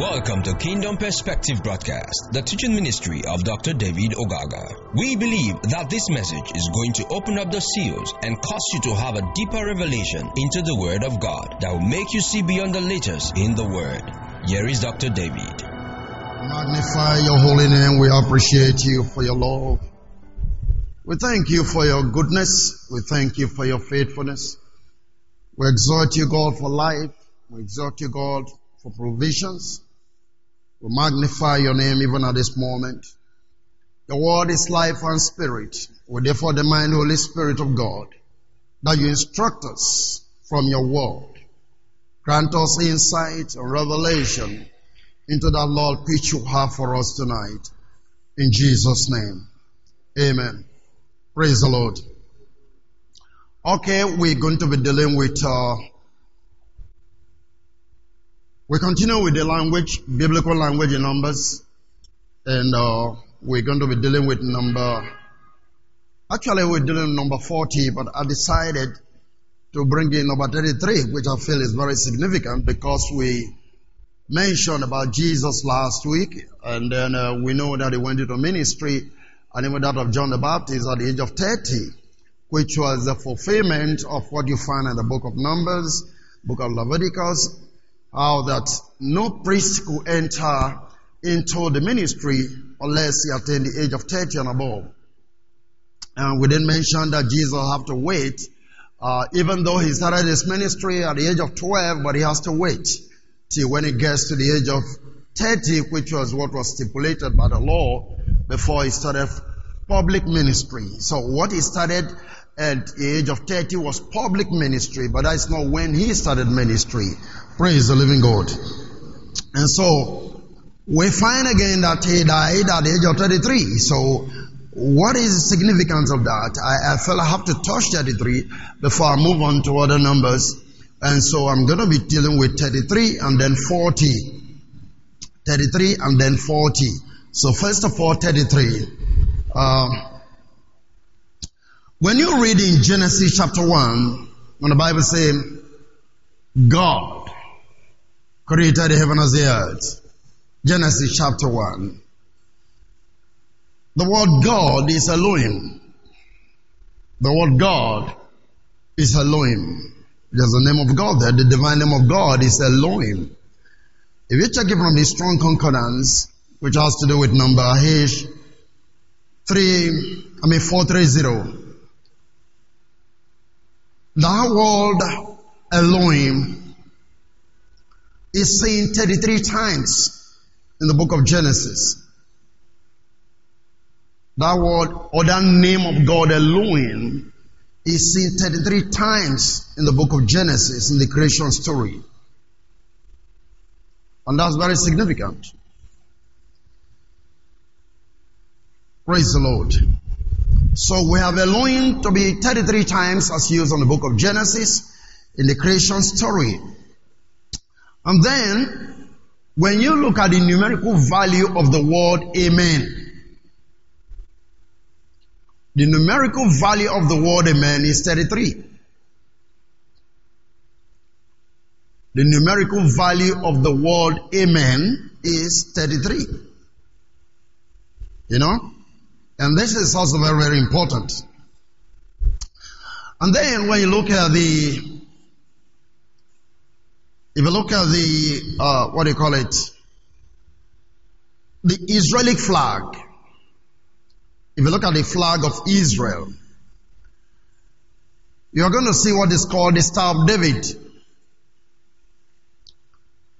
Welcome to Kingdom Perspective Broadcast, the teaching ministry of Dr. David Ogaga. We believe that this message is going to open up the seals and cause you to have a deeper revelation into the Word of God that will make you see beyond the letters in the Word. Here is Dr. David. Magnify your holy name. We appreciate you for your love. We thank you for your goodness. We thank you for your faithfulness. We exhort you, God, for life. We exhort you, God, for provisions. We magnify your name even at this moment. The word is life and spirit. We therefore demand, Holy Spirit of God, that you instruct us from your word. Grant us insight and revelation into that Lord which you have for us tonight. In Jesus' name. Amen. Praise the Lord. Okay, we're going to be dealing with uh, we continue with the language, biblical language in Numbers, and uh, we're going to be dealing with number. Actually, we're dealing with number 40, but I decided to bring in number 33, which I feel is very significant because we mentioned about Jesus last week, and then uh, we know that he went into ministry, and even that of John the Baptist at the age of 30, which was the fulfillment of what you find in the book of Numbers, book of Leviticus, how that no priest could enter into the ministry unless he attained the age of 30 and above. And we didn't mention that Jesus have to wait, uh, even though he started his ministry at the age of 12, but he has to wait till when he gets to the age of 30, which was what was stipulated by the law before he started public ministry. So what he started at the age of 30 was public ministry, but that's not when he started ministry. Praise the living God. And so we find again that he died at the age of 33. So what is the significance of that? I, I felt I have to touch 33 before I move on to other numbers. And so I'm going to be dealing with 33 and then 40. 33 and then 40. So first of all, 33. Uh, when you read in Genesis chapter 1, when the Bible says, God created the heaven and the earth. Genesis chapter 1. The word God is Elohim. The word God is Elohim. There's the name of God there. The divine name of God is Elohim. If you check it from the strong concordance, which has to do with number H three, I mean four three zero. That word Elohim is seen 33 times in the book of Genesis. That word or that name of God Elohim is seen 33 times in the book of Genesis in the creation story. And that's very significant. Praise the Lord. So we have Elohim to be 33 times as used in the book of Genesis in the creation story. And then, when you look at the numerical value of the word amen, the numerical value of the word amen is 33. The numerical value of the word amen is 33. You know? And this is also very, very important. And then when you look at the if you look at the, uh, what do you call it? The Israeli flag. If you look at the flag of Israel, you're going to see what is called the Star of David.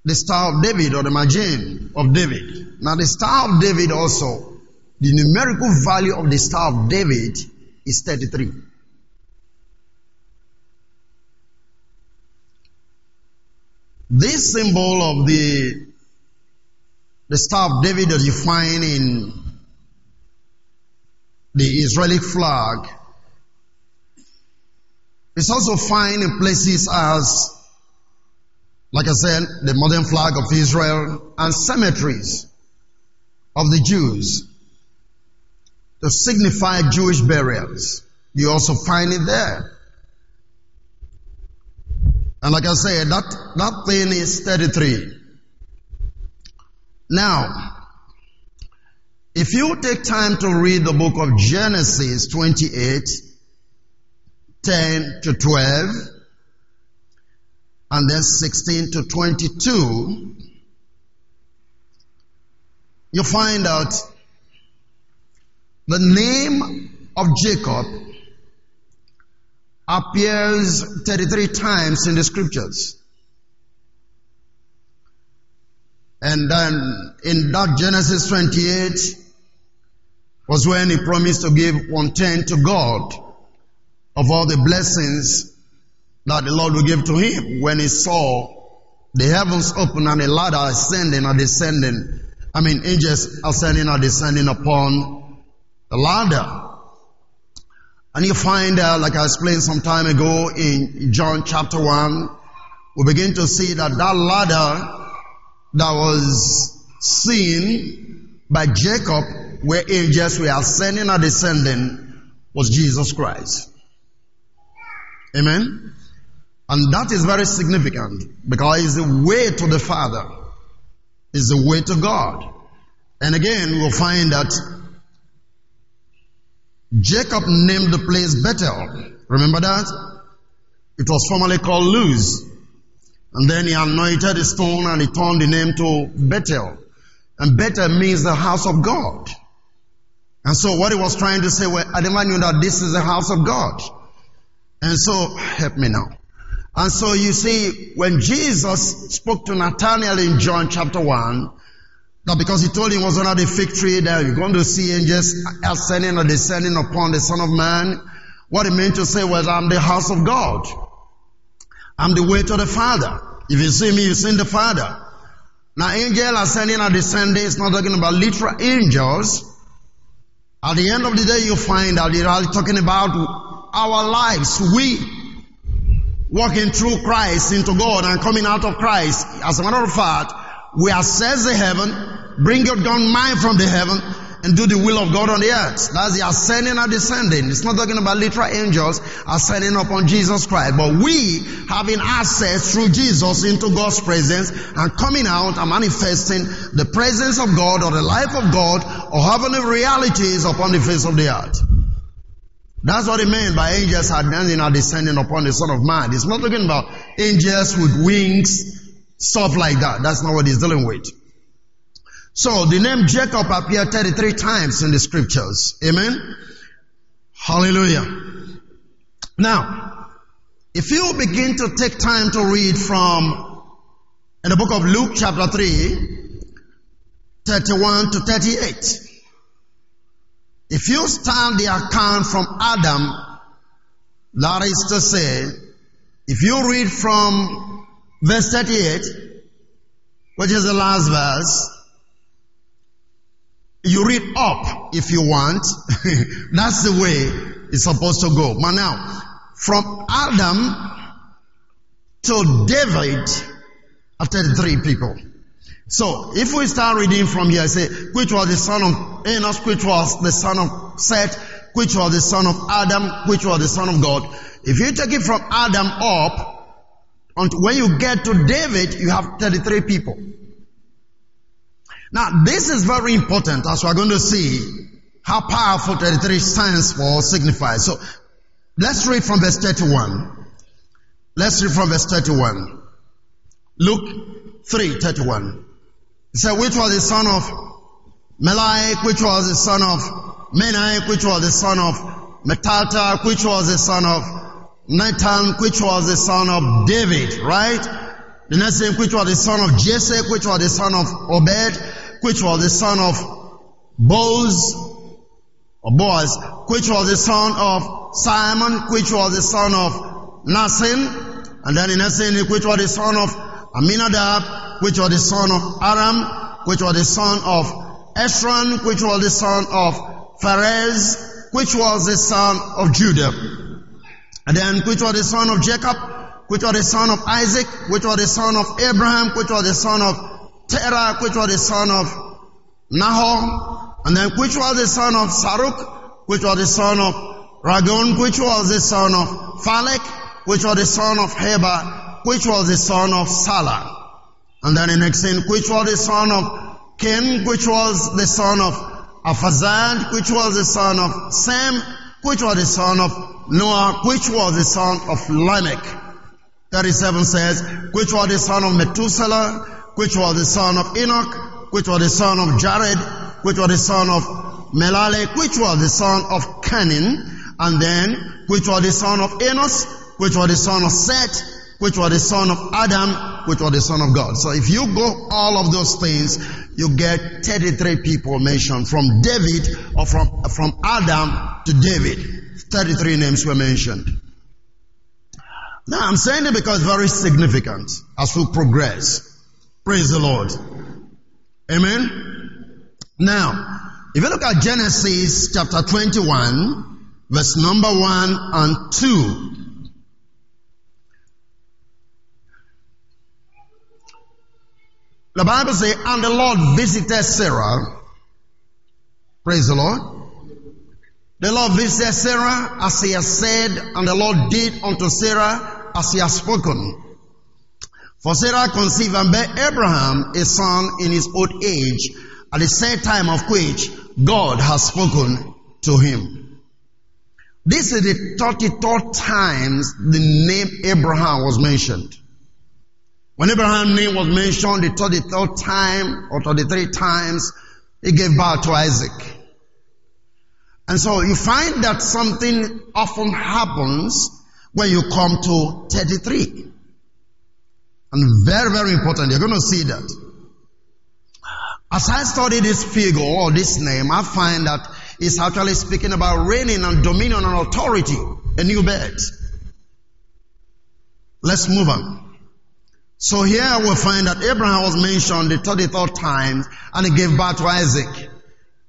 The Star of David or the Magen of David. Now the Star of David also, the numerical value of the Star of David is 33. This symbol of the, the Star of David that you find in the Israeli flag is also found in places as, like I said, the modern flag of Israel and cemeteries of the Jews to signify Jewish burials. You also find it there. And like I said, that, that thing is 33. Now, if you take time to read the book of Genesis 28, 10 to 12, and then 16 to 22, you find out the name of Jacob appears 33 times in the scriptures. And then in that Genesis 28 was when he promised to give one tenth to God of all the blessings that the Lord would give to him when he saw the heavens open and a ladder ascending or descending. I mean, angels ascending or descending upon the ladder. And you find out, like I explained some time ago in John chapter 1, we begin to see that that ladder that was seen by Jacob, where angels were ascending or descending, was Jesus Christ. Amen? And that is very significant because it's the way to the Father, it's the way to God. And again, we'll find that Jacob named the place Bethel. Remember that? It was formerly called Luz. And then he anointed a stone and he turned the name to Bethel. And Bethel means the house of God. And so what he was trying to say, well, I never knew that this is the house of God. And so, help me now. And so you see, when Jesus spoke to Nathanael in John chapter 1, that because he told him was under the fig tree that you're going to see angels ascending or descending upon the Son of Man, what he meant to say was, I'm the house of God. I'm the way to the Father. If you see me, you see the Father. Now, angel ascending or descending is not talking about literal angels. At the end of the day, you find out they're talking about our lives. We walking through Christ into God and coming out of Christ. As a matter of fact, we access the heaven, bring your God mind from the heaven, and do the will of God on the earth. That's the ascending and descending. It's not talking about literal angels ascending upon Jesus Christ, but we having access through Jesus into God's presence and coming out and manifesting the presence of God or the life of God or heavenly realities upon the face of the earth. That's what it meant by angels ascending and descending upon the Son of Man. It's not talking about angels with wings, stuff like that. That's not what he's dealing with. So the name Jacob appeared 33 times in the scriptures. Amen. Hallelujah. Now, if you begin to take time to read from in the book of Luke chapter 3, 31 to 38. If you start the account from Adam, that is to say, if you read from verse 38, which is the last verse, you read up if you want. That's the way it's supposed to go. But now, from Adam to David are 33 people. So, if we start reading from here, I say, which was the son of Enos, which was the son of Seth, which was the son of Adam, which was the son of God. If you take it from Adam up, until when you get to David, you have 33 people. Now, this is very important as we're going to see how powerful 33 stands for or signifies. So, let's read from verse 31. Let's read from verse 31. Luke 3, 31. It said, which was the son of Melech, which was the son of Menai, which was the son of Mattatha, which was the son of Nathan, which was the son of David, right? The next name, which was the son of Jesse, which was the son of Obed, which was the son of Boaz, or Boaz, which was the son of Simon, which was the son of Nasim, and then the next name, which was the son of Aminadab, which was the son of Aram, which was the son of Esron, which was the son of Pharez, which was the son of Judah. And then which was the son of Jacob, which was the son of Isaac, which was the son of Abraham, which was the son of Terah, which was the son of Nahor, and then which was the son of Saruk, which was the son of Ragon, which was the son of Phalek, which was the son of Heber, which was the son of Salah. And then the next thing, which was the son of Cain, which was the son of Arphaxad, which was the son of Sem, which was the son of Noah, which was the son of Lamech. 37 says, which was the son of Methuselah, which was the son of Enoch, which was the son of Jared, which was the son of Melalek, which was the son of Cainan, and then which was the son of Enos, which was the son of Seth, which was the son of Adam, which was the son of God. So if you go all of those things, you get 33 people mentioned from David or from, from Adam to David. 33 names were mentioned. Now I'm saying it because it's very significant as we progress. Praise the Lord. Amen. Now, if you look at Genesis chapter 21, verse number 1 and 2, the Bible says, and the Lord visited Sarah. Praise the Lord. The Lord visited Sarah as he has said, and the Lord did unto Sarah as he has spoken. For Sarah conceived and bare Abraham a son in his old age, at the same time of which God has spoken to him. This is the 33rd times the name Abraham was mentioned. When Abraham's name was mentioned the 33rd time or 33 times, he gave birth to Isaac. And so you find that something often happens when you come to 33. And very, very important. You're going to see that. As I study this figure or this name, I find that it's actually speaking about reigning and dominion and authority, a new birth. Let's move on. So here we find that Abraham was mentioned the 33rd time and he gave birth to Isaac.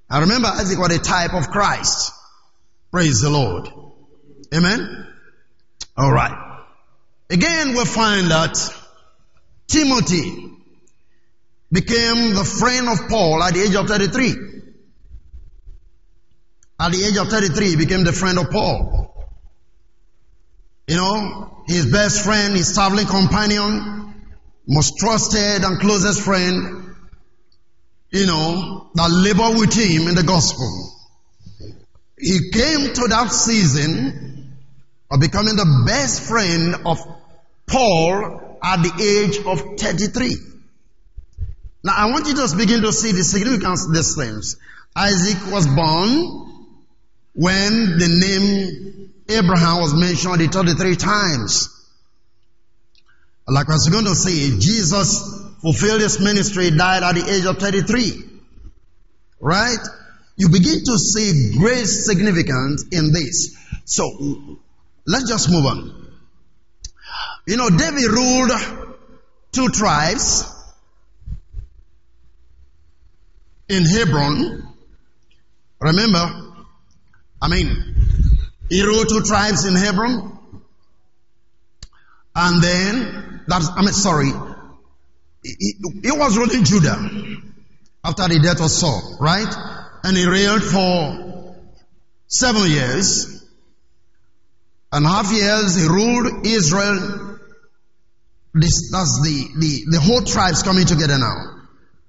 I remember Isaac was a type of Christ. Praise the Lord. Amen. All right. Again, we find that Timothy became the friend of Paul at the age of 33. At the age of 33, he became the friend of Paul. You know, his best friend, his traveling companion, most trusted and closest friend, you know, that labored with him in the gospel. He came to that season of becoming the best friend of Paul at the age of 33. Now I want you to begin to see the significance of these things. Isaac was born when the name Abraham was mentioned 33 times. Like I was going to say, Jesus fulfilled his ministry, died at the age of 33. Right? You begin to see great significance in this. So, let's just move on. You know, David ruled two tribes in Hebron. Remember, I mean, he ruled two tribes in Hebron. And then, that's, I mean, sorry, he, he was ruling Judah after the death of Saul, right? And he reigned for seven years and half years. He ruled Israel this, that's the, the, the whole tribes coming together now.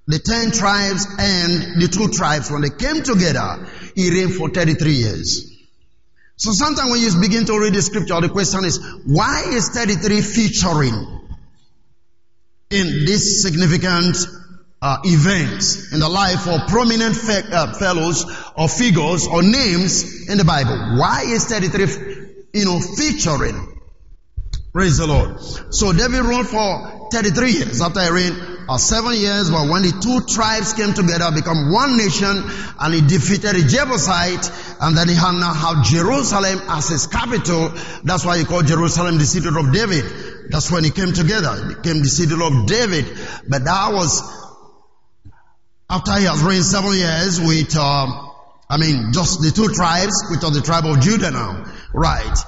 The ten tribes and the two tribes, when they came together, he reigned for 33 years. So sometimes when you begin to read the scripture, the question is, why is 33 featuring in this significant uh, event in the life of prominent fe- uh, fellows or figures or names in the Bible? Why is 33, you know, featuring? Praise the Lord. So David ruled for 33 years. After he reigned uh, seven years, but when the two tribes came together, become one nation, and he defeated the Jebusite, and then he had now have Jerusalem as his capital. That's why he called Jerusalem the city of David. That's when he came together. It became the city of David. But that was after he has reigned seven years with, uh, I mean, just the two tribes, which are the tribe of Judah now. Right.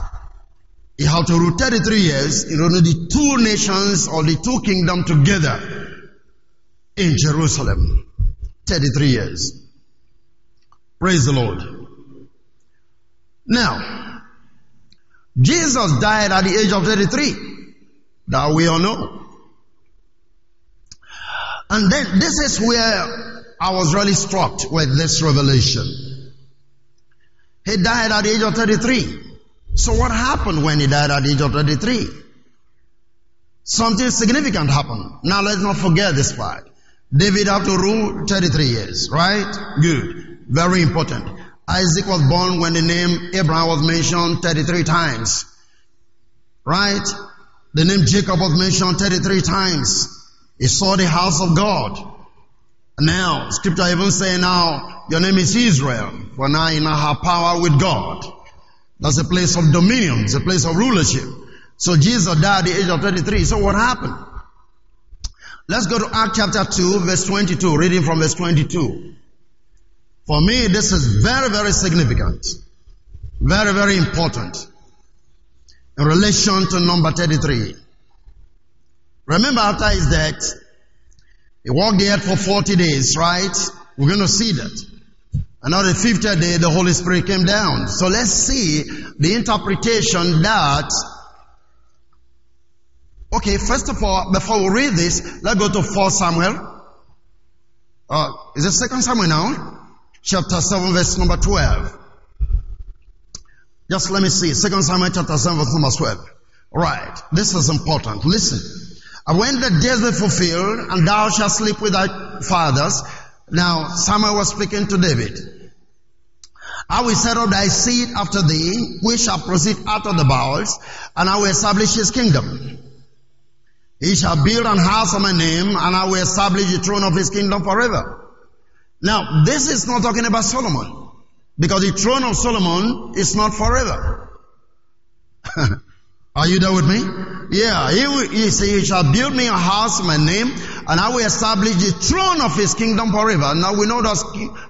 He had to rule 33 years in order the two nations or the two kingdoms together in Jerusalem. 33 years. Praise the Lord. Now, Jesus died at the age of 33. That we all know. And then this is where I was really struck with this revelation. He died at the age of 33. So what happened when he died at the age of 33? Something significant happened. Now let's not forget this part. David had to rule 33 years, right? Good. Very important. Isaac was born when the name Abraham was mentioned 33 times. Right? The name Jacob was mentioned 33 times. He saw the house of God. Now, scripture even say now, your name is Israel, for now you now have power with God. That's a place of dominion. It's a place of rulership. So Jesus died at the age of 33. So what happened? Let's go to Act chapter 2, verse 22, reading from verse 22. For me, this is very, very significant. Very, very important. In relation to number 33. Remember after his death, he walked the earth for 40 days, right? We're going to see that. And on the fifth day, the Holy Spirit came down. So let's see the interpretation that Okay, first of all, before we read this, let's go to 4 Samuel. Uh, is it 2 Samuel now? Chapter 7, verse number 12. Just let me see. 2 Samuel chapter 7, verse number 12. Right. This is important. Listen. And when the days were fulfilled, and thou shalt sleep with thy fathers. Now, Samuel was speaking to David. I will set up thy seed after thee, which shall proceed out of the bowels, and I will establish his kingdom. He shall build an house of my name and I will establish the throne of his kingdom forever. Now, this is not talking about Solomon because the throne of Solomon is not forever. Are you there with me? Yeah, he, he, he shall build me a house my name and I will establish the throne of his kingdom forever. Now we know that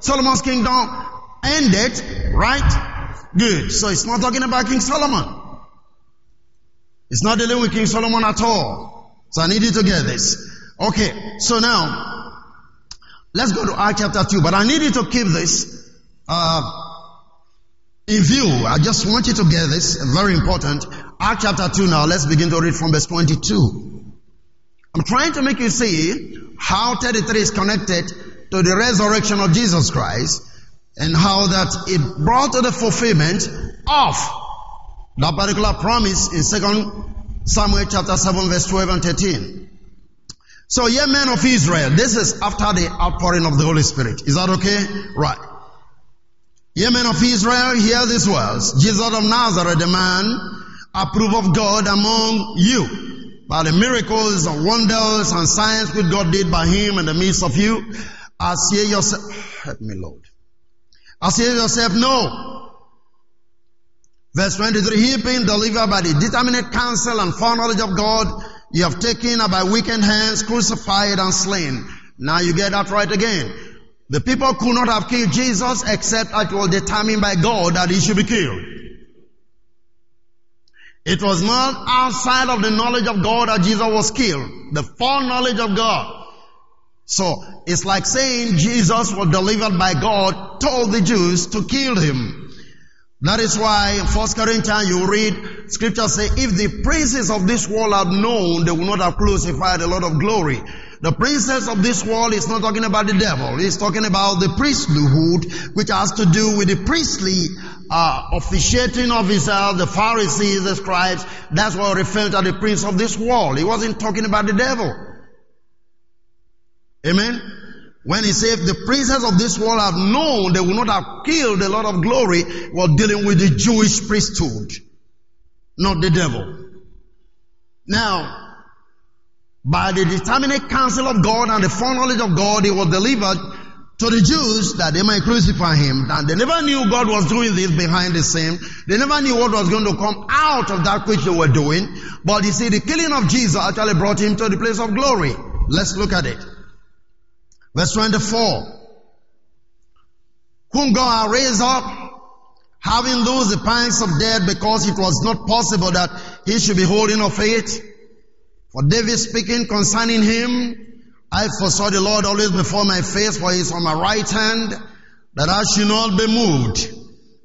Solomon's kingdom ended, right? Good. So it's not talking about King Solomon. It's not dealing with King Solomon at all. So I need you to get this. Okay, so now, let's go to Acts chapter 2, but I need you to keep this, uh, in view. I just want you to get this, very important. Acts chapter 2 now, let's begin to read from verse 22. I'm trying to make you see how 33 is connected to the resurrection of Jesus Christ and how that it brought to the fulfillment of that particular promise in second Samuel chapter 7 verse 12 and 13. So ye men of Israel, this is after the outpouring of the Holy Spirit. Is that okay? Right. Ye men of Israel, hear these words. Jesus of Nazareth, the man approved of God among you by the miracles and wonders and signs which God did by him in the midst of you. As ye yourself, help me Lord. As ye yourself know Verse 23, he being delivered by the determinate counsel and foreknowledge of God, you have taken by wicked hands, crucified and slain. Now you get that right again. The people could not have killed Jesus except it was determined by God that he should be killed. It was not outside of the knowledge of God that Jesus was killed. The foreknowledge of God. So it's like saying Jesus was delivered by God, told the Jews to kill him. That is why in 1 Corinthians you read scripture say, if the princes of this world had known, they would not have crucified a lot of glory. The princess of this world is not talking about the devil. He's talking about the priesthood, which has to do with the priestly uh, officiating officers, the Pharisees, the scribes. That's what referred to the prince of this world. He wasn't talking about the devil. Amen. When he said, the princes of this world have known they will not have killed a lot of glory while dealing with the Jewish priesthood, not the devil. Now, by the determinate counsel of God and the foreknowledge of God, he was delivered to the Jews that they might crucify him. And they never knew God was doing this behind the scene. They never knew what was going to come out of that which they were doing. But you see, the killing of Jesus actually brought him to the place of glory. Let's look at it. Verse 24. Whom God raised up, having loosed the pangs of death because it was not possible that he should be holding of faith. For David speaking concerning him, I foresaw the Lord always before my face, for he is on my right hand, that I should not be moved.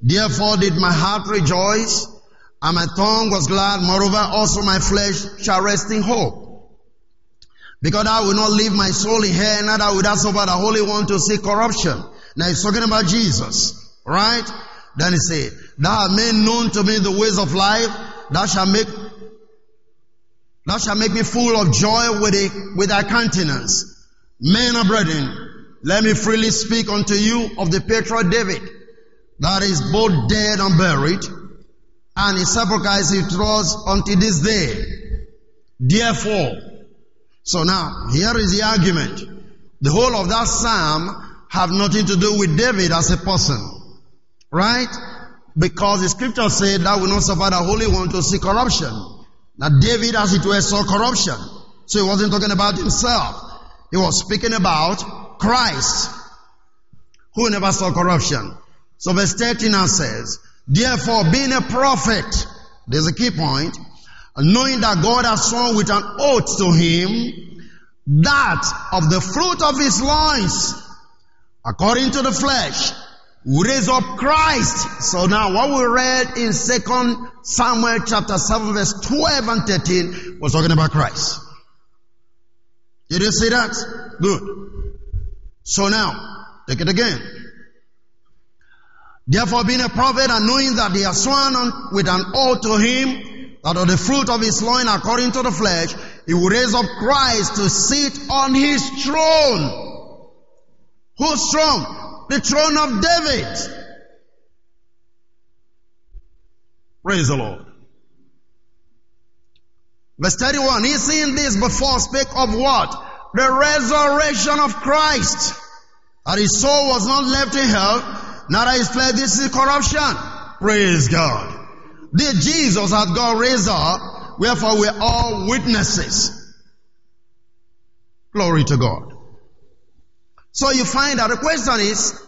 Therefore did my heart rejoice, and my tongue was glad. Moreover, also my flesh shall rest in hope. Because I will not leave my soul in hell, neither will I suffer the Holy One to see corruption. Now he's talking about Jesus, right? Then he said, Thou hast made known to me the ways of life, thou shalt make Thou shalt make me full of joy with, with thy countenance. Men and brethren, let me freely speak unto you of the patriarch David, that is both dead and buried, and his sepulchre is with us unto this day. Therefore, so now, here is the argument. The whole of that psalm have nothing to do with David as a person. Right? Because the scripture said that will not suffer the Holy One to see corruption. Now David, as it were, saw corruption. So he wasn't talking about himself. He was speaking about Christ, who never saw corruption. So verse 13 now says, Therefore, being a prophet, there's a key point, knowing that God has sworn with an oath to him that of the fruit of his loins, according to the flesh, raise up Christ. So now what we read in second Samuel chapter 7 verse 12 and 13 was talking about Christ. Did you see that? Good. So now, take it again. Therefore being a prophet and knowing that they are sworn on, with an oath to him that of the fruit of his loin according to the flesh, he will raise up Christ to sit on his throne. Whose throne? The throne of David. Praise the Lord. Verse 31, he seeing this before spake of what? The resurrection of Christ. That his soul was not left in hell, neither his flesh this is corruption. Praise God. The Jesus had God raised up, wherefore we're all witnesses. Glory to God. So you find that the question is,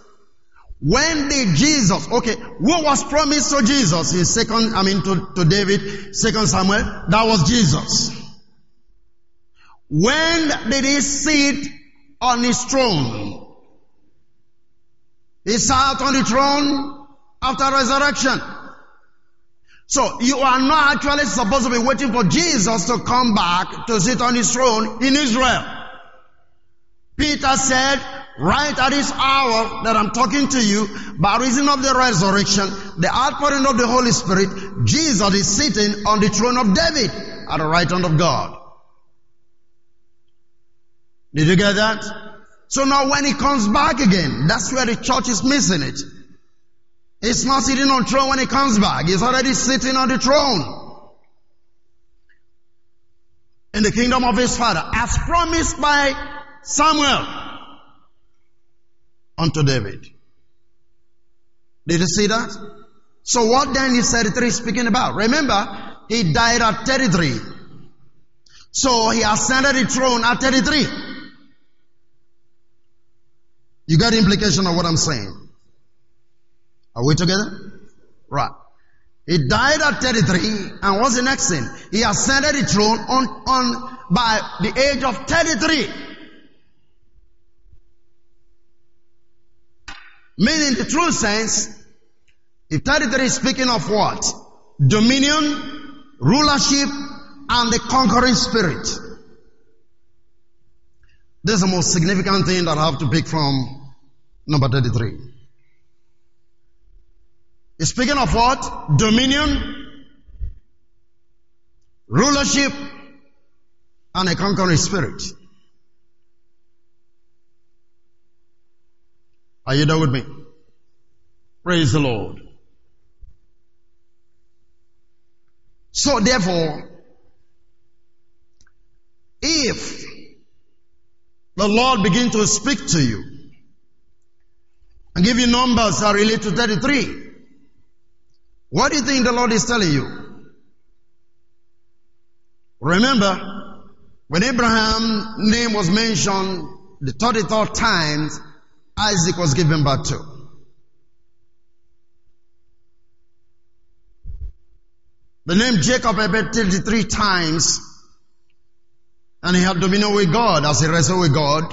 when did Jesus, okay, what was promised to Jesus in second, I mean to, to David, second Samuel? That was Jesus. When did he sit on his throne? He sat on the throne after resurrection. So you are not actually supposed to be waiting for Jesus to come back to sit on his throne in Israel. Peter said, right at this hour that I'm talking to you, by reason of the resurrection, the outpouring of the Holy Spirit, Jesus is sitting on the throne of David at the right hand of God. Did you get that? So now when he comes back again, that's where the church is missing it. He's not sitting on the throne when he comes back. He's already sitting on the throne. In the kingdom of his father, as promised by Samuel unto David. Did you see that? So what then is 33 speaking about? Remember, he died at 33. So he ascended the throne at 33. You got the implication of what I'm saying? Are we together? Right. He died at 33 and what's the next thing? He ascended the throne on, on by the age of 33. Meaning the true sense, if 33 is speaking of what? Dominion, rulership, and the conquering spirit. This is the most significant thing that I have to pick from number 33. He's speaking of what? Dominion, rulership, and a conquering spirit. Are you there with me? Praise the Lord. So therefore, if the Lord begin to speak to you and give you numbers that relate to 33, what do you think the Lord is telling you? Remember, when Abraham's name was mentioned the 33rd times, Isaac was given birth to. The name Jacob appeared 33 times and he had dominion with God as he wrestled with God.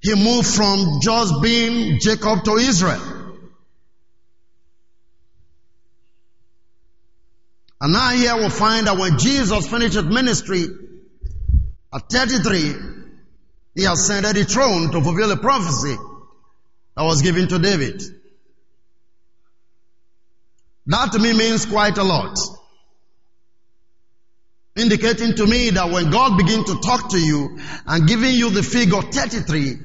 He moved from just being Jacob to Israel. And now here we find that when Jesus finished his ministry at 33, he ascended the throne to fulfill a prophecy that was given to David. That to me means quite a lot. Indicating to me that when God begins to talk to you and giving you the figure 33,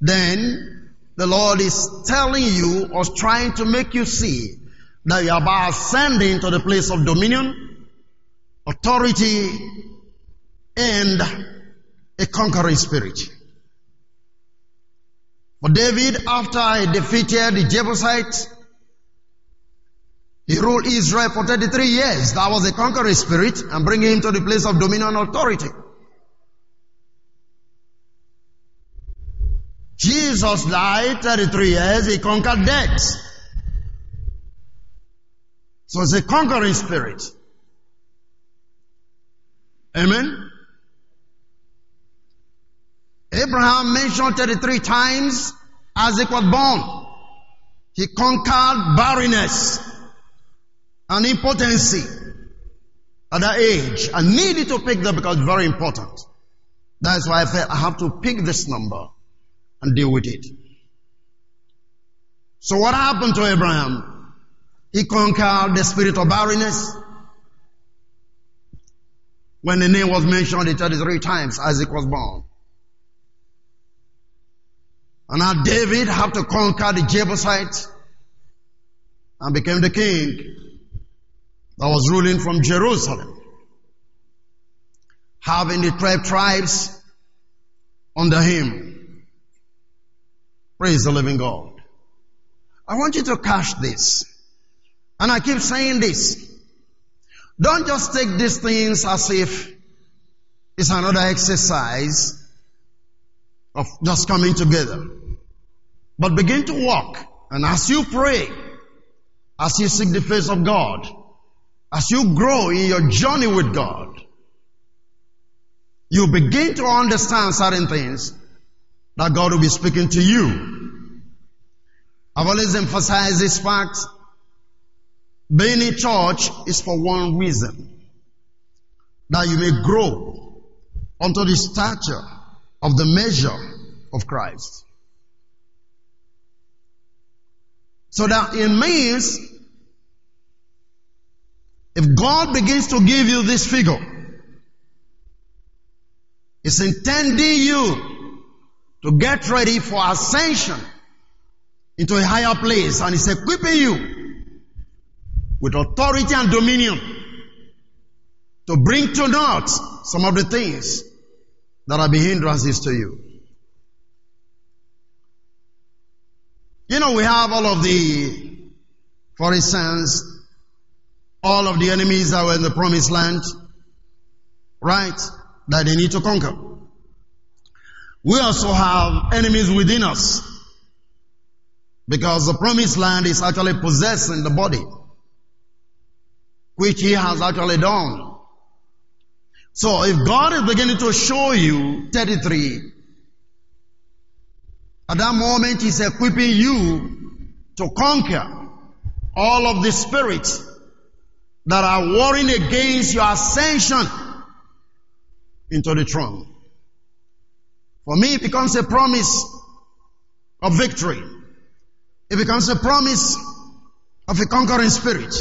then the Lord is telling you or trying to make you see that you are about ascending to the place of dominion, authority, and a conquering spirit. For David, after he defeated the Jebusites, he ruled Israel for 33 years. That was a conquering spirit and bringing him to the place of dominion and authority. Jesus died 33 years. He conquered death. So it's a conquering spirit. Amen. Abraham mentioned 33 times Isaac was born. He conquered barrenness and impotency at that age. I needed to pick that because it's very important. That's why I felt I have to pick this number and deal with it. So what happened to Abraham? He conquered the spirit of barrenness. When the name was mentioned 33 times, Isaac was born. And now David had to conquer the Jebusites and became the king that was ruling from Jerusalem, having the 12 tribes under him. Praise the living God. I want you to catch this. And I keep saying this. Don't just take these things as if it's another exercise of just coming together. But begin to walk. And as you pray, as you seek the face of God, as you grow in your journey with God, you begin to understand certain things that God will be speaking to you. I've always emphasized this fact. Being in church is for one reason. That you may grow unto the stature of the measure of Christ. So that it means if God begins to give you this figure, it's intending you to get ready for ascension into a higher place and it's equipping you with authority and dominion to bring to naught some of the things that are being hindrances to you. You know, we have all of the, for instance, all of the enemies that were in the promised land, right? That they need to conquer. We also have enemies within us. Because the promised land is actually possessing the body. Which he has actually done. So if God is beginning to show you 33, at that moment he's equipping you to conquer all of the spirits that are warring against your ascension into the throne. For me, it becomes a promise of victory. It becomes a promise of a conquering spirit.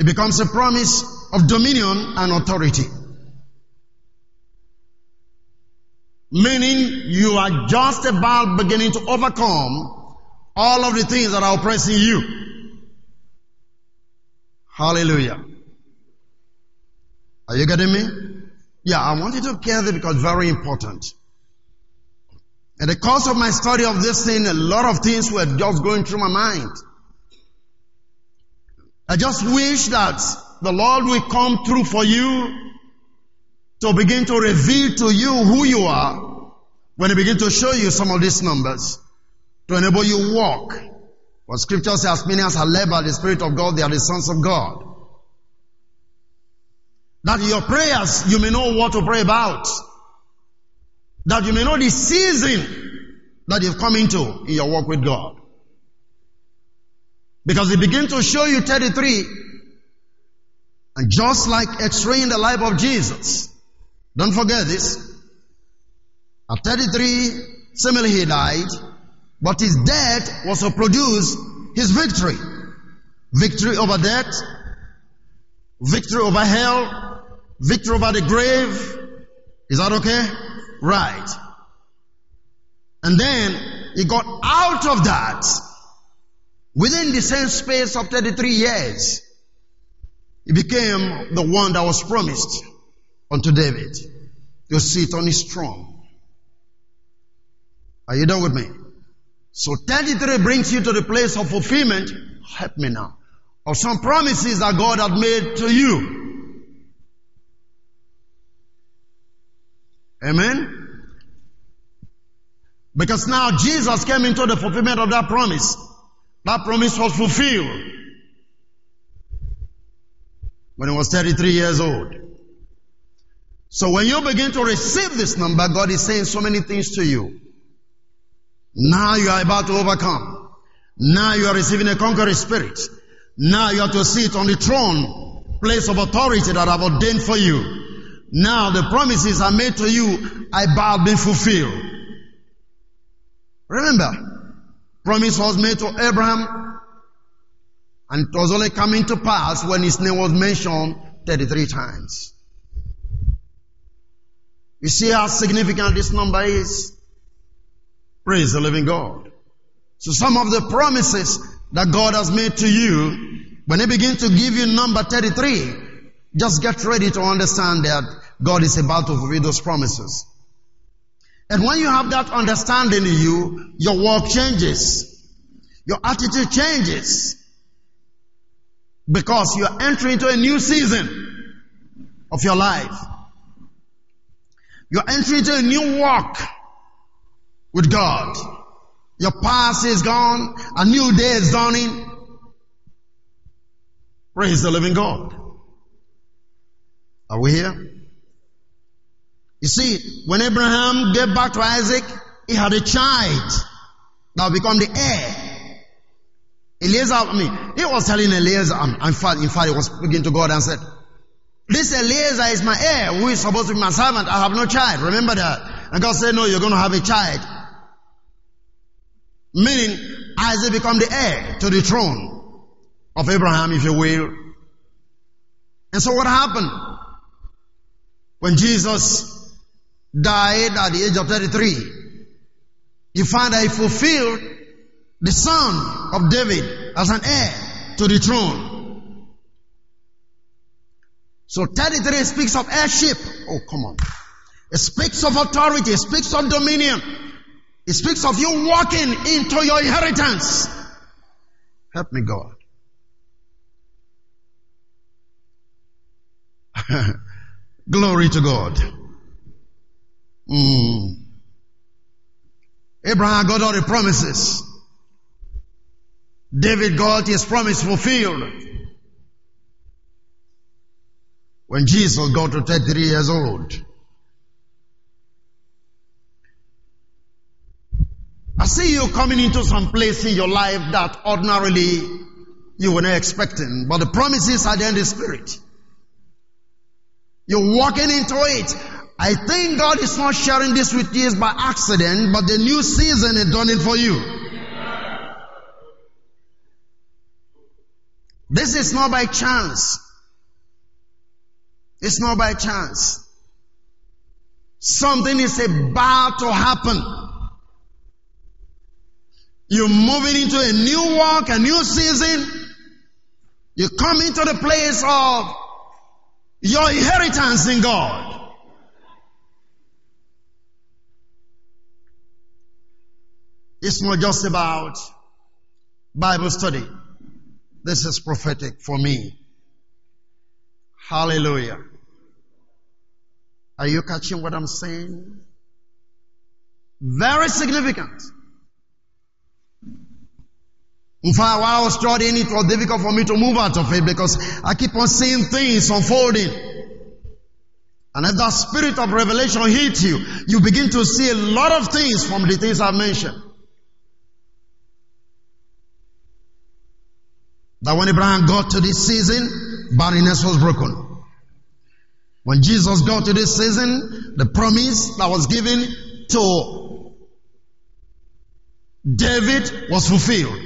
It becomes a promise of dominion and authority. Meaning you are just about beginning to overcome all of the things that are oppressing you. Hallelujah. Are you getting me? Yeah, I want you to get this because very important. In the course of my study of this thing, a lot of things were just going through my mind. I just wish that the Lord will come through for you to begin to reveal to you who you are when He begin to show you some of these numbers to enable you walk. What scripture says, many as are led by the Spirit of God, they are the sons of God. That your prayers, you may know what to pray about. That you may know the season that you've come into in your walk with God. Because he begins to show you 33. And just like x-ray in the life of Jesus, don't forget this. At 33, similarly he died, but his death was to produce his victory. Victory over death, victory over hell, victory over the grave. Is that okay? Right. And then he got out of that within the same space of 33 years. He became the one that was promised unto David to sit on his throne. Are you done with me? So 33 brings you to the place of fulfillment. Help me now. Of some promises that God had made to you. Amen? Because now Jesus came into the fulfillment of that promise. That promise was fulfilled when he was 33 years old. So when you begin to receive this number, God is saying so many things to you. Now you are about to overcome. Now you are receiving a conquering spirit. Now you are to sit on the throne, place of authority that I've ordained for you. Now the promises are made to you are about being fulfilled. Remember, promise was made to Abraham and it was only coming to pass when his name was mentioned 33 times. You see how significant this number is? Praise the living God. So some of the promises that God has made to you, when He begins to give you number 33, just get ready to understand that God is about to fulfill those promises. And when you have that understanding in you, your walk changes. Your attitude changes. Because you are entering into a new season of your life. You're entering into a new walk with God. Your past is gone. A new day is dawning. Praise the living God. Are we here? You see, when Abraham gave back to Isaac, he had a child that become the heir. Eliezer, I mean, he was telling Eliezer, in fact, in fact, he was speaking to God and said, this Eliezer is my heir, who is supposed to be my servant. I have no child. Remember that. And God said, no, you're going to have a child. Meaning, Isaac become the heir to the throne of Abraham, if you will. And so what happened? When Jesus died at the age of 33, you find that he fulfilled the son of David as an heir to the throne. So 33 speaks of heirship. Oh, come on. It speaks of authority. It speaks of dominion. It speaks of you walking into your inheritance. Help me, God. Glory to God. Mm. Abraham got all the promises. David got his promise fulfilled. When Jesus got to 33 years old, I see you coming into some place in your life that ordinarily you were not expecting, but the promises are there in the spirit. You're walking into it. I think God is not sharing this with you by accident, but the new season is done it for you. This is not by chance. It's not by chance. Something is about to happen. You're moving into a new walk, a new season. You come into the place of your inheritance in God. It's not just about Bible study. This is prophetic for me. Hallelujah. Are you catching what I'm saying? Very significant. In fact, while I was studying, it was difficult for me to move out of it because I keep on seeing things unfolding. And if that spirit of revelation hits you, you begin to see a lot of things from the things I have mentioned. That when Abraham got to this season, barrenness was broken. When Jesus got to this season, the promise that was given to David was fulfilled.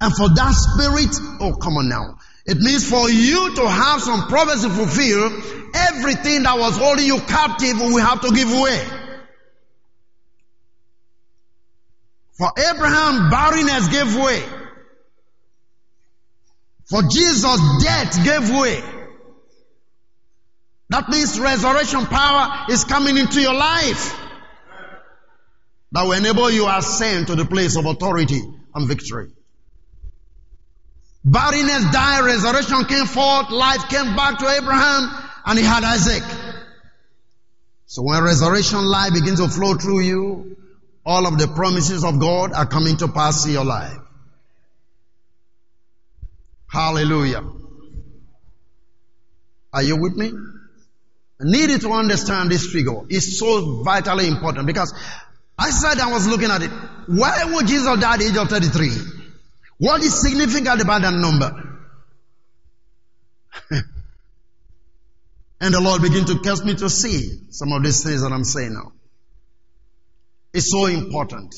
And for that spirit, oh come on now. It means for you to have some prophecy fulfilled, everything that was holding you captive, we have to give away. For Abraham, barrenness gave way. For Jesus, death gave way. That means resurrection power is coming into your life. That will enable you ascend to the place of authority and victory. Barrenness died, resurrection came forth, life came back to Abraham, and he had Isaac. So when resurrection life begins to flow through you, all of the promises of God are coming to pass in your life. Hallelujah. Are you with me? Needed to understand this figure. It's so vitally important because I said I was looking at it. Why would Jesus die at the age of 33? What is significant about that number? and the Lord began to cast me to see some of these things that I'm saying now. It's so important.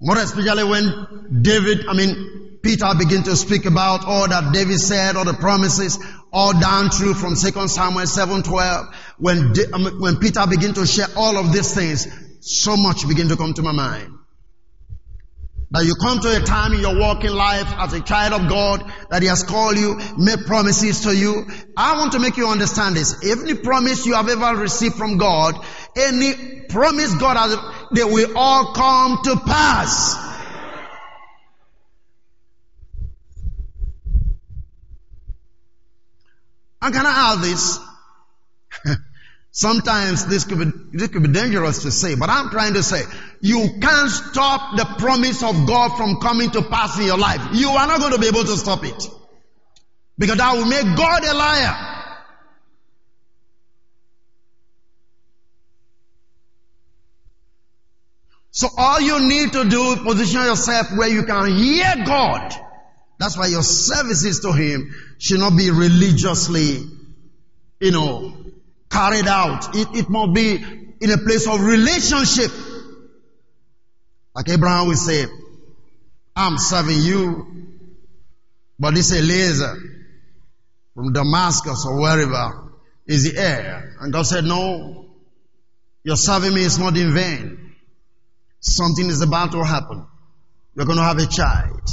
More especially when David, I mean, Peter began to speak about all that David said, all the promises, all down through from 2 Samuel 7:12. When, um, when Peter began to share all of these things, so much began to come to my mind. That you come to a time in your walking life as a child of God that He has called you, made promises to you. I want to make you understand this. Every promise you have ever received from God, any promise God has, they will all come to pass. And can I add this? Sometimes this could be, this could be dangerous to say, but I'm trying to say, you can't stop the promise of God from coming to pass in your life. You are not going to be able to stop it. Because that will make God a liar. So all you need to do is position yourself where you can hear God. That's why your services to Him should not be religiously, you know, carried out. It, it must be in a place of relationship. Like Abraham will say, I'm serving you, but this Eliezer from Damascus or wherever is the heir. And God said, no, you're serving me is not in vain. Something is about to happen. You're going to have a child.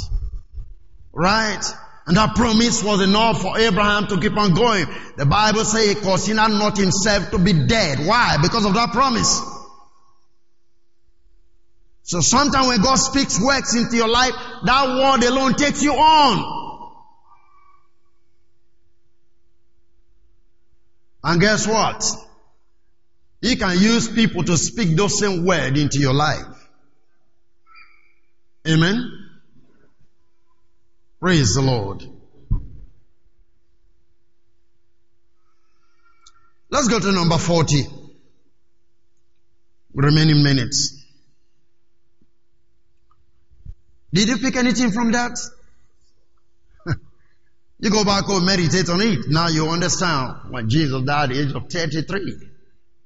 Right? And that promise was enough for Abraham to keep on going. The Bible says he considered not himself to be dead. Why? Because of that promise. So sometimes when God speaks words into your life, that word alone takes you on. And guess what? He can use people to speak those same words into your life. Amen. Praise the Lord. Let's go to number 40. Remaining minutes. Did you pick anything from that? you go back home, meditate on it. Now you understand when Jesus died at the age of 33.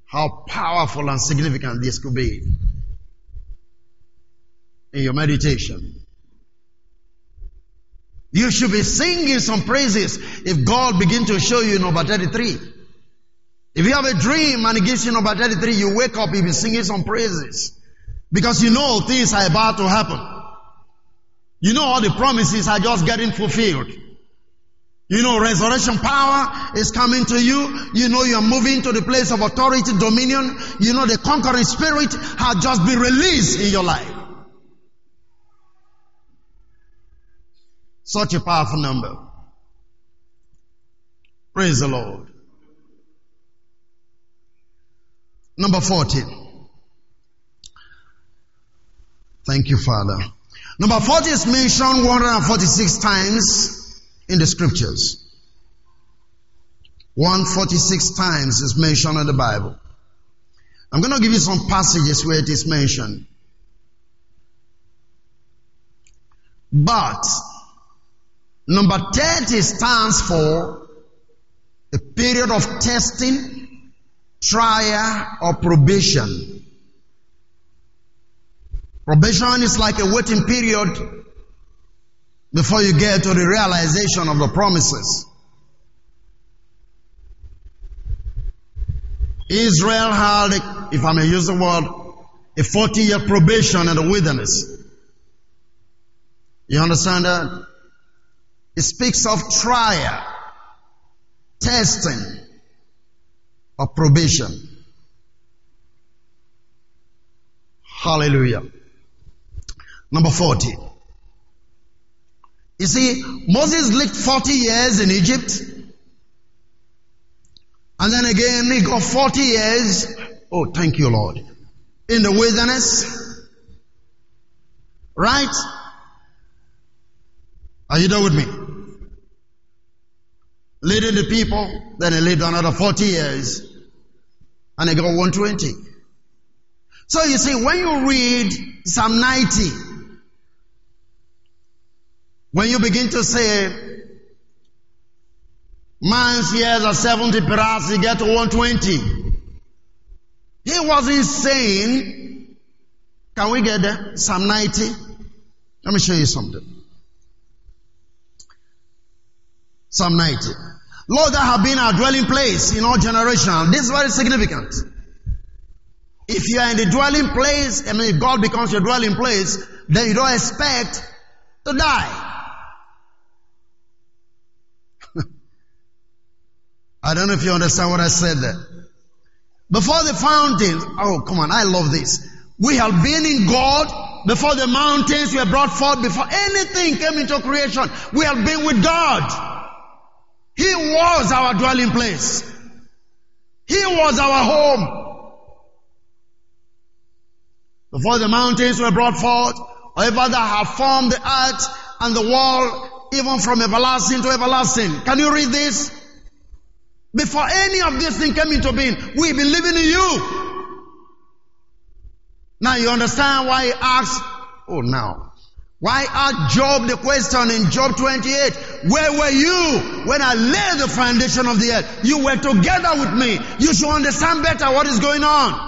How powerful and significant this could be in your meditation. You should be singing some praises if God begin to show you in number 33. If you have a dream and He gives you number 33, you wake up, you'll be singing some praises. Because you know things are about to happen. You know all the promises are just getting fulfilled. You know resurrection power is coming to you. You know you are moving to the place of authority, dominion. You know the conquering spirit has just been released in your life. Such a powerful number. Praise the Lord. Number 40. Thank you, Father. Number 40 is mentioned 146 times in the scriptures. 146 times is mentioned in the Bible. I'm going to give you some passages where it is mentioned. But Number 30 stands for a period of testing, trial, or probation. Probation is like a waiting period before you get to the realization of the promises. Israel had, if I may use the word, a 40 year probation in the wilderness. You understand that? It speaks of trial, testing, or probation. Hallelujah. Number 40. You see, Moses lived 40 years in Egypt. And then again, he got 40 years. Oh, thank you, Lord. In the wilderness. Right? Are you there with me? Leading the people, then he lived another 40 years. And he got 120. So you see, when you read Psalm 90, when you begin to say, man's years are 70 perhaps he get to 120. He wasn't saying, can we get there? Psalm 90? Let me show you something. Psalm 90. Lord, that have been our dwelling place in all generations. This is very significant. If you are in the dwelling place, I mean, if God becomes your dwelling place, then you don't expect to die. I don't know if you understand what I said there. Before the fountains, oh come on, I love this. We have been in God before the mountains were brought forth, before anything came into creation. We have been with God. He was our dwelling place. He was our home. Before the mountains were brought forth, or ever that have formed the earth and the world, even from everlasting to everlasting. Can you read this? Before any of these things came into being, we believe in you. Now you understand why he asked, oh now, why asked Job the question in Job 28, where were you when I laid the foundation of the earth? You were together with me. You should understand better what is going on.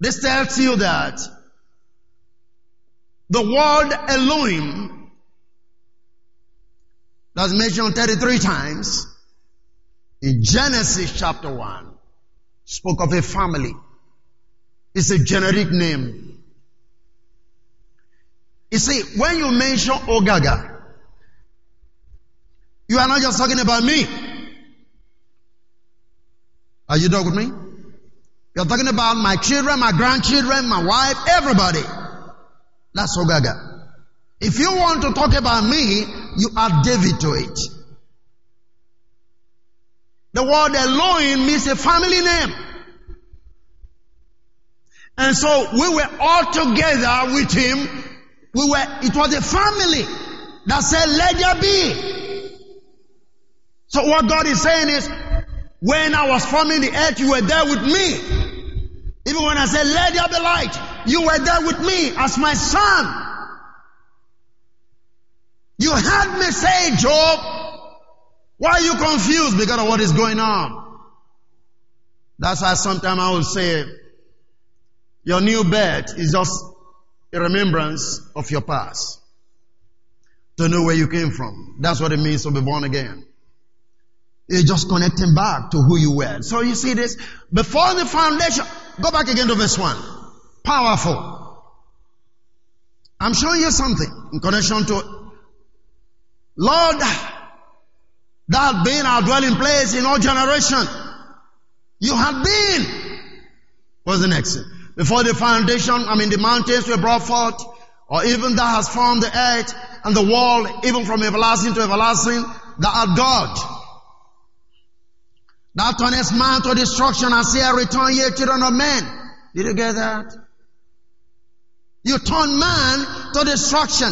This tells you that the word Elohim that's mentioned 33 times. In Genesis chapter 1, spoke of a family. It's a generic name. You see, when you mention Ogaga, you are not just talking about me. Are you done with me? You're talking about my children, my grandchildren, my wife, everybody. That's Ogaga. If you want to talk about me, you add David to it. The word Elohim means a family name. And so we were all together with him. We were, it was a family that said, let there be. So what God is saying is, when I was forming the earth, you were there with me. Even when I said, let there be light, you were there with me as my son. You heard me say, Job, why are you confused because of what is going on? That's why sometimes I will say, your new birth is just a remembrance of your past. To know where you came from. That's what it means to be born again. It's just connecting back to who you were. So you see this, before the foundation, go back again to verse 1. Powerful. I'm showing you something in connection to Lord, that being our dwelling place in all generation. You have been. What's the next? Before the foundation, I mean the mountains were brought forth, or even that has formed the earth and the world, even from everlasting to everlasting, that are God. That turneth man to destruction and say, I return ye children of men. Did you get that? You turn man to destruction.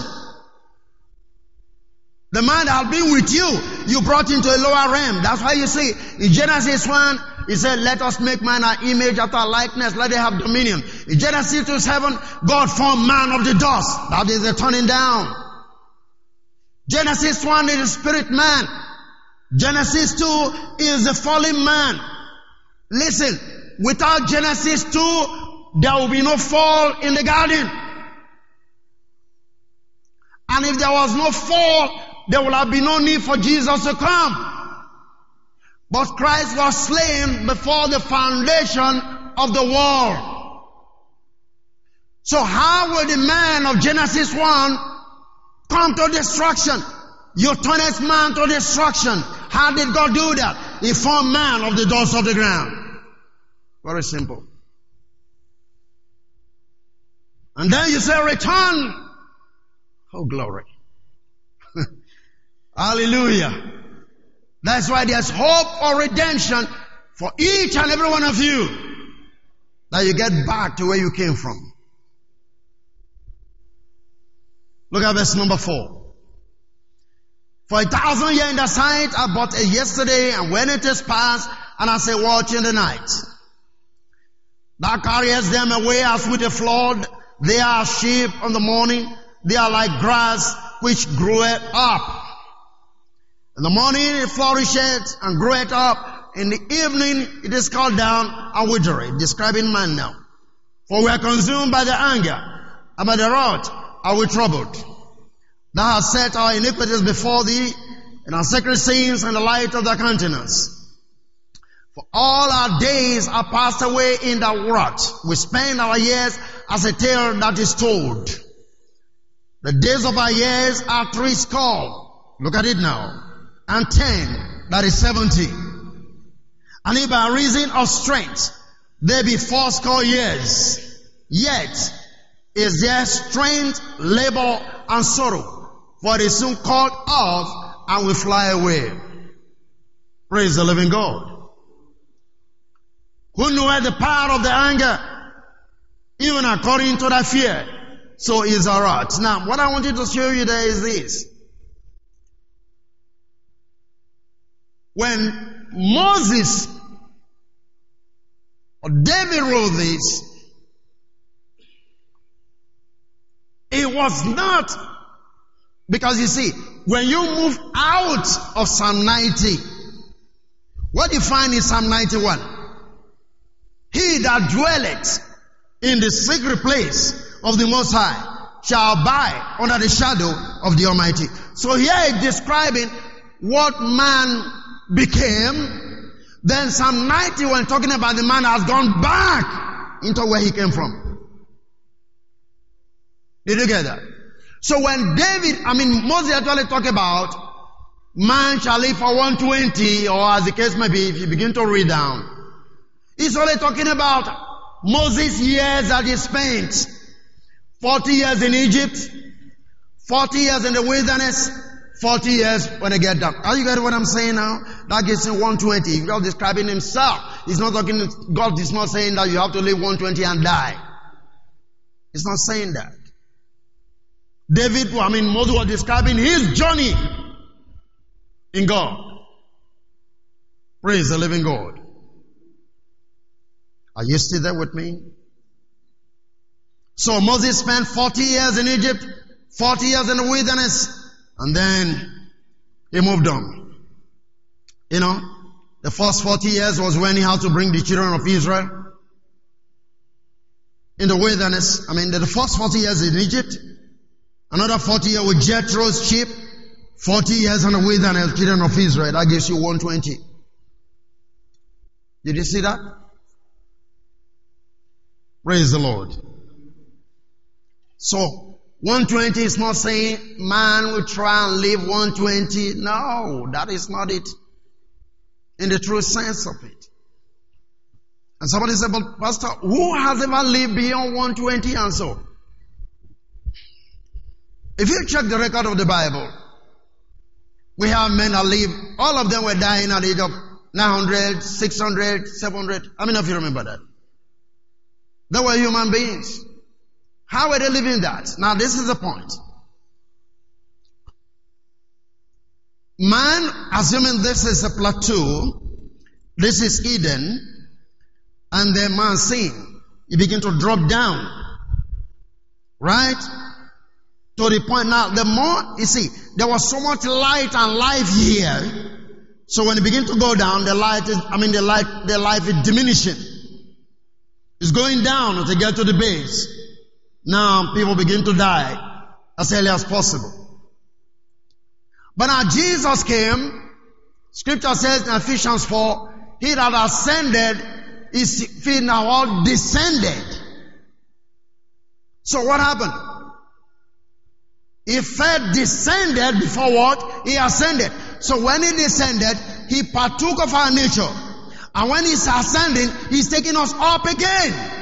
The man that has been with you, you brought into a lower realm. That's why you see in Genesis 1, he said, let us make man our image after our likeness, let them have dominion. In Genesis 2 7, God formed man of the dust. That is the turning down. Genesis 1 is the spirit man. Genesis 2 is the fallen man. Listen, without Genesis 2, there will be no fall in the garden. And if there was no fall, there will have been no need for Jesus to come. But Christ was slain before the foundation of the world. So how will the man of Genesis 1 come to destruction? You turnest man to destruction. How did God do that? He formed man of the dust of the ground. Very simple. And then you say return. Oh glory. Hallelujah. That's why there's hope for redemption for each and every one of you. That you get back to where you came from. Look at verse number four. For a thousand years in the sight, I bought it yesterday, and when it is past, and I say, watch in the night. Thou carriest them away as with a flood. They are sheep on the morning. They are like grass which groweth up. In the morning it flourishes and groweth up. In the evening it is cut down and withereth. Describing man now. For we are consumed by the anger and by the wrath are we troubled. Thou hast set our iniquities before thee and our sacred sins in the light of thy countenance. For all our days are passed away in the wrath. We spend our years as a tale that is told. The days of our years are three score. Look at it now and ten, that is seventy. And if by reason of strength there be fourscore years, yet is there strength, labor, and sorrow, for it is soon called off and will fly away. Praise the living God. Who knoweth the power of the anger, even according to that fear, so is our art. Now, what I wanted to show you there is this. When Moses or David wrote this, it was not because you see, when you move out of Psalm 90, what you find in Psalm 91? He that dwelleth in the secret place of the Most High shall abide under the shadow of the Almighty. So here it's describing what man became, then Psalm 90 when talking about the man has gone back into where he came from. Did you get that? So when David, I mean Moses actually talk about man shall live for 120 or as the case may be if you begin to read down. He's only talking about Moses years that he spent. 40 years in Egypt, 40 years in the wilderness, 40 years when they get done. Are you getting what I'm saying now? That gives him 120. God describing himself. He's not talking, God is not saying that you have to live 120 and die. He's not saying that. David, I mean, Moses was describing his journey in God. Praise the living God. Are you still there with me? So Moses spent 40 years in Egypt, 40 years in the wilderness, and then he moved on. You know, the first 40 years was when he had to bring the children of Israel in the wilderness. I mean, the first 40 years in Egypt, another 40 years with Jethro's sheep, 40 years in the wilderness, children of Israel. That gives you 120. Did you see that? Praise the Lord. So, 120 is not saying man will try and live 120. No, that is not it. In the true sense of it. And somebody said, but pastor, who has ever lived beyond 120 and so? If you check the record of the Bible, we have men that live, all of them were dying at the age of 900, 600, 700. How many of you remember that? They were human beings. How are they living that? Now this is the point. Man, assuming this is a plateau, this is Eden, and then man sin. he began to drop down. Right? To the point now, the more, you see, there was so much light and life here. So when it begin to go down, the light is, I mean, the light, the life is diminishing. It's going down they get to the base. Now people begin to die as early as possible. But now Jesus came, scripture says in Ephesians 4, he that ascended is feet now all descended. So what happened? He fed descended before what? He ascended. So when he descended, he partook of our nature. And when he's ascending, he's taking us up again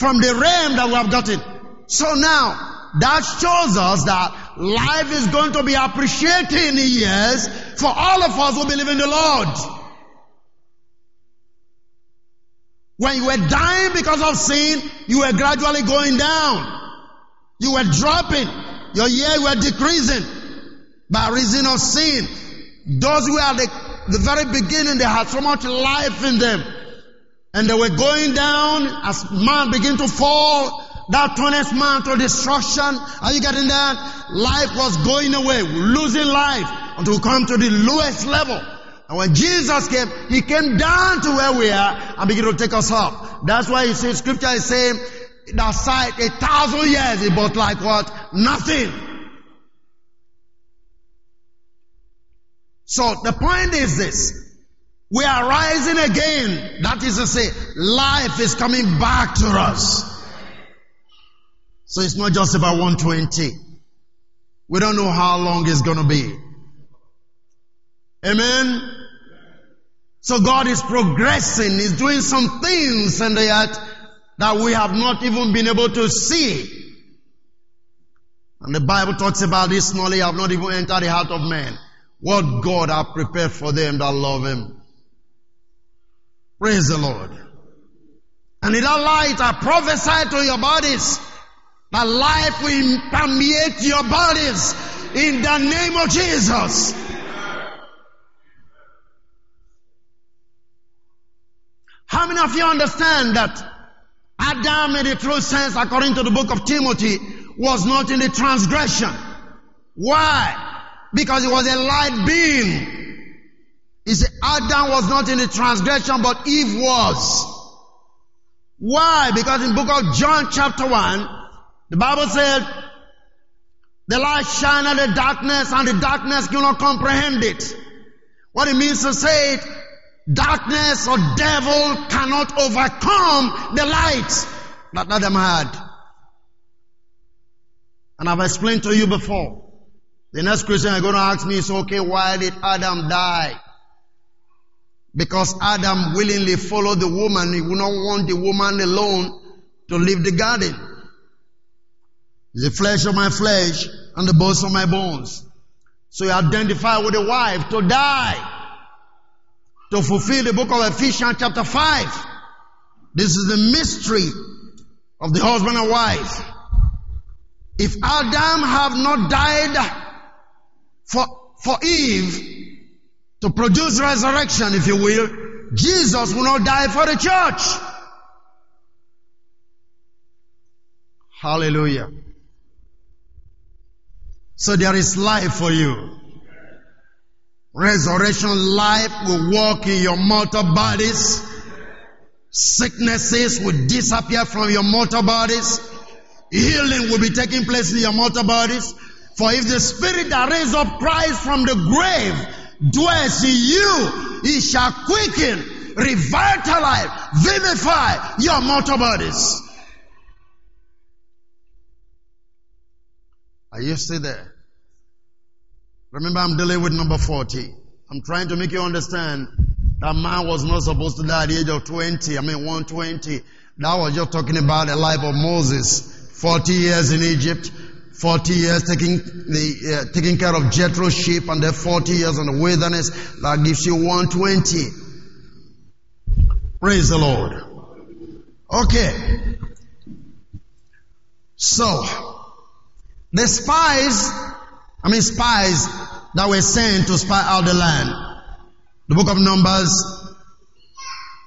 from the realm that we have gotten. So now, that shows us that life is going to be appreciated in years for all of us who believe in the Lord. When you were dying because of sin, you were gradually going down. You were dropping. Your years were decreasing by reason of sin. Those who are the, the very beginning, they had so much life in them. And they were going down as man began to fall. That twentieth man to destruction. Are you getting that? Life was going away, losing life until we come to the lowest level. And when Jesus came, He came down to where we are and began to take us up. That's why you see scripture is saying that sight a thousand years is but like what? Nothing. So the point is this. We are rising again. That is to say, life is coming back to us. So it's not just about 120. We don't know how long it's gonna be. Amen? So God is progressing, He's doing some things and earth that we have not even been able to see. And the Bible talks about this knowledge have not even entered the heart of man. What God have prepared for them that love Him. Praise the Lord. And in that light, I prophesy to your bodies that life will permeate your bodies in the name of Jesus. How many of you understand that Adam in the true sense, according to the book of Timothy, was not in the transgression? Why? Because he was a light being. He said Adam was not in the transgression, but Eve was. Why? Because in book of John chapter 1, the Bible said, the light shine in the darkness and the darkness cannot comprehend it. What it means to say it, darkness or devil cannot overcome the light that Adam had. And I've explained to you before. The next question I'm going to ask me is, okay, why did Adam die? Because Adam willingly followed the woman, he would not want the woman alone to leave the garden. The flesh of my flesh and the bones of my bones. So he identified with the wife to die. To fulfill the book of Ephesians chapter 5. This is the mystery of the husband and wife. If Adam have not died for, for Eve, to produce resurrection, if you will, Jesus will not die for the church. Hallelujah. So there is life for you. Resurrection life will walk in your mortal bodies. Sicknesses will disappear from your mortal bodies. Healing will be taking place in your mortal bodies. For if the spirit that raised up Christ from the grave dwells in you, he shall quicken, revitalize, vivify your mortal bodies. Are you still there? Remember, I'm dealing with number 40. I'm trying to make you understand that man was not supposed to die at the age of 20. I mean, 120. That was just talking about the life of Moses. 40 years in Egypt, 40 years taking the, uh, taking care of Jethro's sheep and then 40 years in the wilderness. That gives you 120. Praise the Lord. Okay. So, the spies, I mean spies that were sent to spy out the land. The book of Numbers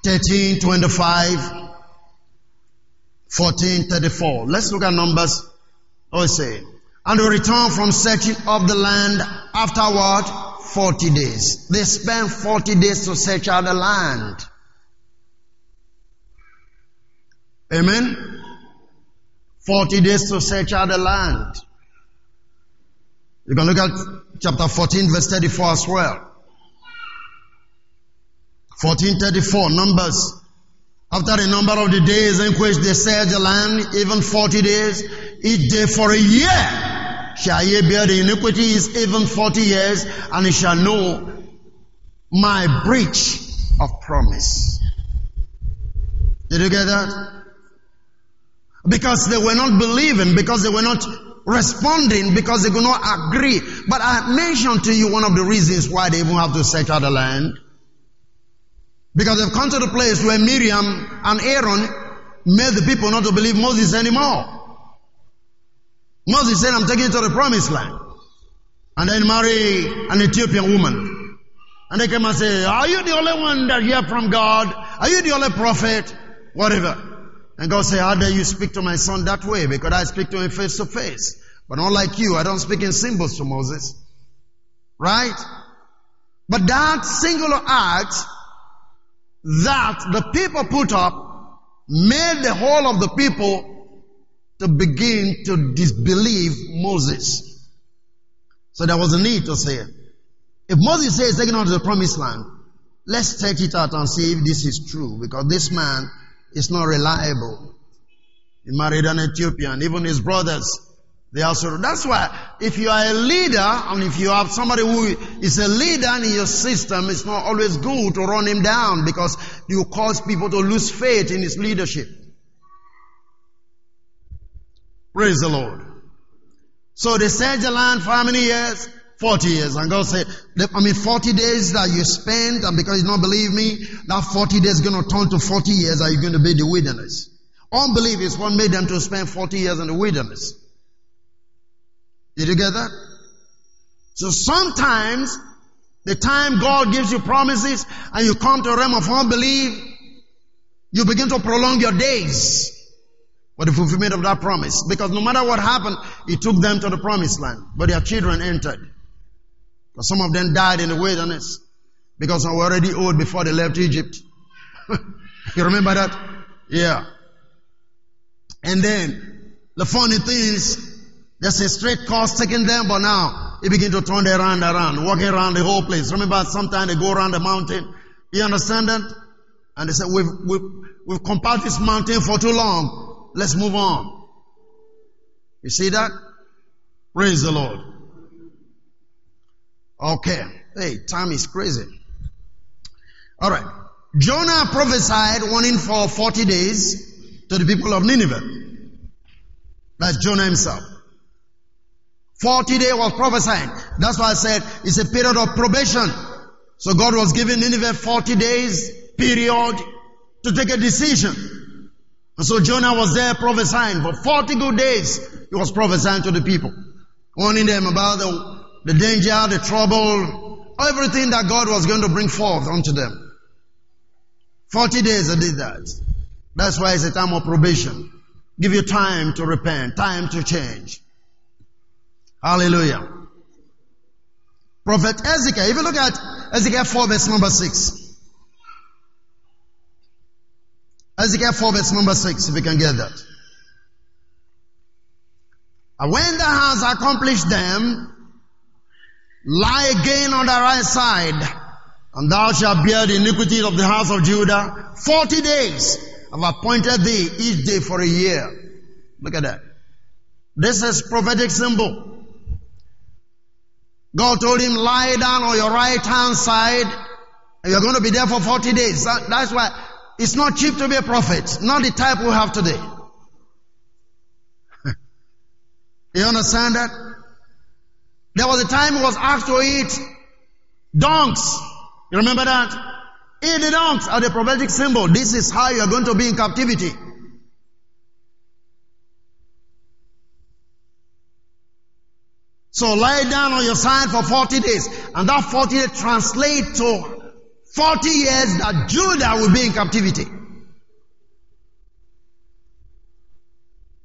13, 25. 1434. Let's look at Numbers. Oh, say, and they return from searching of the land afterward 40 days. They spent 40 days to search out the land. Amen. 40 days to search out the land. You can look at chapter 14 verse 34 as well. 1434 Numbers. After a number of the days in which they searched the land, even 40 days, each day for a year shall ye bear the iniquity is even 40 years, and ye shall know my breach of promise. Did you get that? Because they were not believing, because they were not responding, because they could not agree. But I mentioned to you one of the reasons why they even have to search out the land. Because they've come to the place where Miriam and Aaron made the people not to believe Moses anymore. Moses said, I'm taking you to the promised land. And then marry an Ethiopian woman. And they came and say, are you the only one that hear from God? Are you the only prophet? Whatever. And God said, how dare you speak to my son that way? Because I speak to him face to face. But not like you, I don't speak in symbols to Moses. Right? But that singular act that the people put up made the whole of the people to begin to disbelieve Moses. So there was a need to say, if Moses says taking on to the promised land, let's take it out and see if this is true because this man is not reliable. He married an Ethiopian, even his brothers, they also, that's why if you are a leader and if you have somebody who is a leader in your system, it's not always good to run him down because you cause people to lose faith in his leadership. Praise the Lord. So they searched the land for how many years? 40 years. And God said, I mean, 40 days that you spent, and because you don't believe me, that 40 days is going to turn to 40 years Are you going to be the wilderness. Unbelief is what made them to spend 40 years in the wilderness. Did you get that? So sometimes the time God gives you promises and you come to a realm of unbelief, you begin to prolong your days for the fulfillment of that promise. Because no matter what happened, He took them to the promised land, but their children entered. But some of them died in the wilderness because they were already old before they left Egypt. you remember that? Yeah. And then the funny thing is, there's a straight course taking them, but now he begin to turn around around, walking around the whole place. Remember, sometimes they go around the mountain. You understand that? And they said, we've, we've, we've compiled this mountain for too long. Let's move on. You see that? Praise the Lord. Okay. Hey, time is crazy. Alright. Jonah prophesied warning for 40 days to the people of Nineveh. That's Jonah himself. 40 days was prophesying. That's why I said it's a period of probation. So God was giving Nineveh 40 days period to take a decision. And so Jonah was there prophesying for 40 good days. He was prophesying to the people, warning them about the the danger, the trouble, everything that God was going to bring forth unto them. 40 days I did that. That's why it's a time of probation. Give you time to repent, time to change. Hallelujah. Prophet Ezekiel, if you look at Ezekiel 4 verse number 6. Ezekiel 4 verse number 6, if you can get that. And when thou hast accomplished them, Lie again on the right side, and thou shalt bear the iniquity of the house of Judah. Forty days I have appointed thee each day for a year. Look at that. This is prophetic symbol. God told him, lie down on your right hand side, and you're going to be there for 40 days. that's why it's not cheap to be a prophet. Not the type we have today. you understand that? There was a time he was asked to eat donks. You remember that? Eat the donks are the prophetic symbol. This is how you are going to be in captivity. So lie down on your side for 40 days. And that 40 days translate to 40 years that Judah will be in captivity.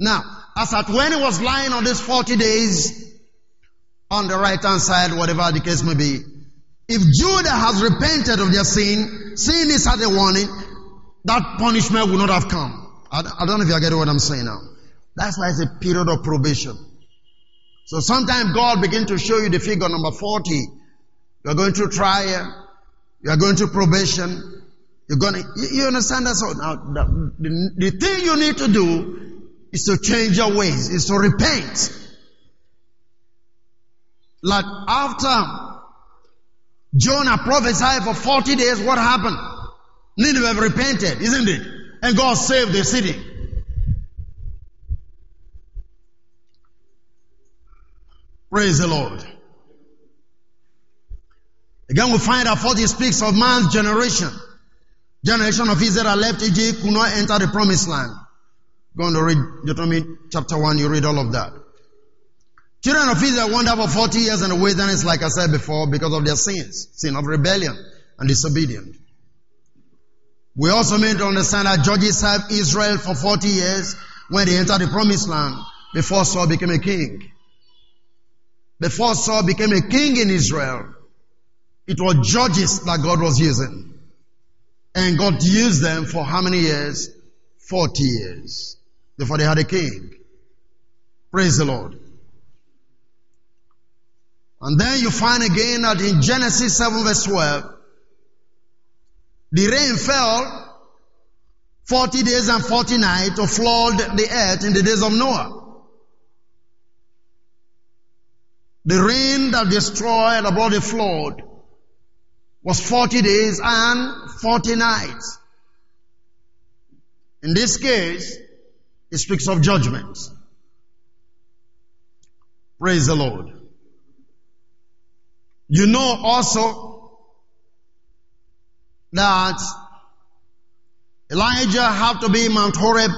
Now, as at when he was lying on these 40 days on the right hand side, whatever the case may be, if Judah has repented of their sin, sin is at a warning, that punishment will not have come. I, I don't know if you are getting what I'm saying now. That's why it's a period of probation. So sometimes God begin to show you the figure number 40. You're going through trial. You're going to probation. You're going to, you, you understand that? So now, the, the, the thing you need to do is to change your ways, is to repent. Like after Jonah prophesied for 40 days, what happened? Nineveh repented, isn't it? And God saved the city. Praise the Lord. Again, we find that 40 speaks of man's generation. Generation of Israel left Egypt, could not enter the promised land. Go on to read Deuteronomy chapter 1, you read all of that. Children of Israel wandered for 40 years in the wilderness, like I said before, because of their sins, sin of rebellion and disobedience. We also need to understand that judges served Israel for 40 years when they entered the promised land before Saul became a king. Before Saul became a king in Israel, it was judges that God was using. And God used them for how many years? 40 years before they had a king. Praise the Lord. And then you find again that in Genesis 7 verse 12, the rain fell 40 days and 40 nights to flood the earth in the days of Noah. The rain that destroyed and brought the flood was 40 days and 40 nights. In this case, it speaks of judgment. Praise the Lord. You know also that Elijah had to be in Mount Horeb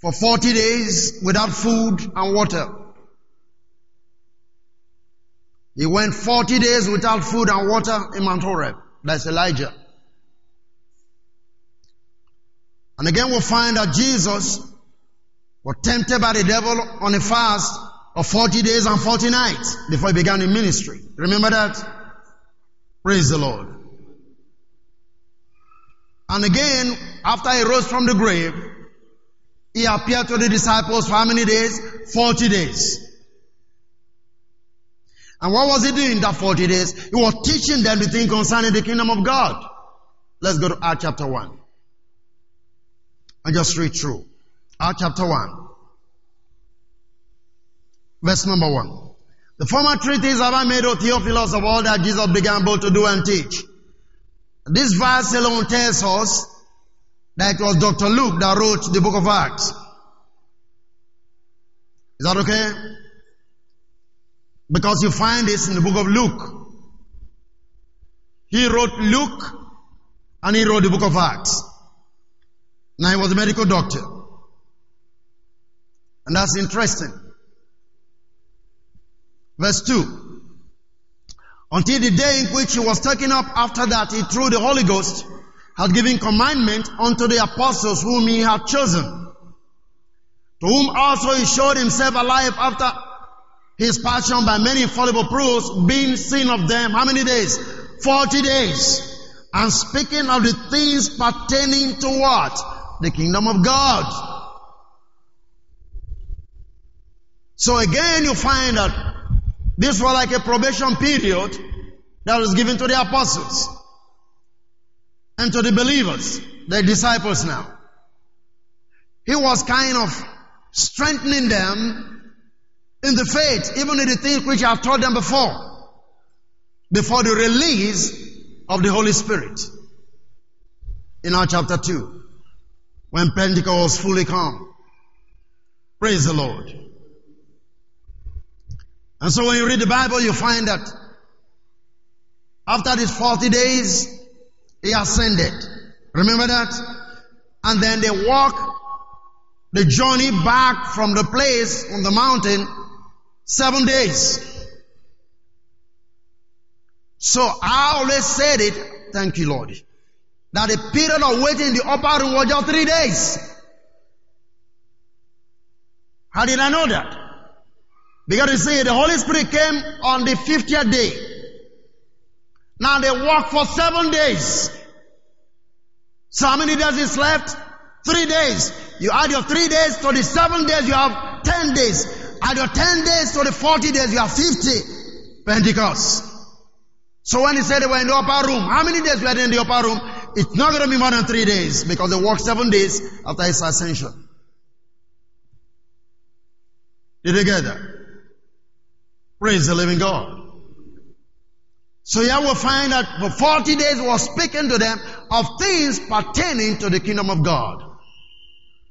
for 40 days without food and water. He went 40 days without food and water in Mount Horeb. That's Elijah. And again we'll find that Jesus was tempted by the devil on a fast of 40 days and 40 nights before he began in ministry. Remember that? Praise the Lord. And again, after he rose from the grave, he appeared to the disciples for how many days? 40 days. And what was he doing that 40 days? He was teaching them the thing concerning the kingdom of God. Let's go to Acts chapter 1. And just read through. Acts chapter 1. Verse number 1. The former treatise have I made, O Theophilus, of all that Jesus began both to do and teach. This verse alone tells us that it was Dr. Luke that wrote the book of Acts. Is that okay? Because you find this in the book of Luke. He wrote Luke and he wrote the book of Acts. Now he was a medical doctor. And that's interesting. Verse 2. Until the day in which he was taken up after that he through the Holy Ghost had given commandment unto the apostles whom he had chosen. To whom also he showed himself alive after his passion by many infallible proofs, being seen of them, how many days? 40 days. And speaking of the things pertaining to what? The kingdom of God. So again, you find that this was like a probation period that was given to the apostles and to the believers, the disciples now. He was kind of strengthening them in the faith, even in the things which I have taught them before, before the release of the Holy Spirit. In our chapter 2, when Pentecost fully come. Praise the Lord. And so when you read the Bible, you find that after these 40 days, he ascended. Remember that? And then they walk the journey back from the place on the mountain Seven days. So I always said it, thank you Lord, that the period of waiting in the upper room was just three days. How did I know that? Because you see, the Holy Spirit came on the 50th day. Now they walked for seven days. So how many days is left? Three days. You add your three days to the seven days, you have ten days. Add your ten days to the forty days, you have fifty. Pentecost. So when he said they were in the upper room, how many days were they in the upper room? It's not going to be more than three days because they walked seven days after his ascension. Did they get that? Praise the living God. So here we find that for 40 days was speaking to them of things pertaining to the kingdom of God.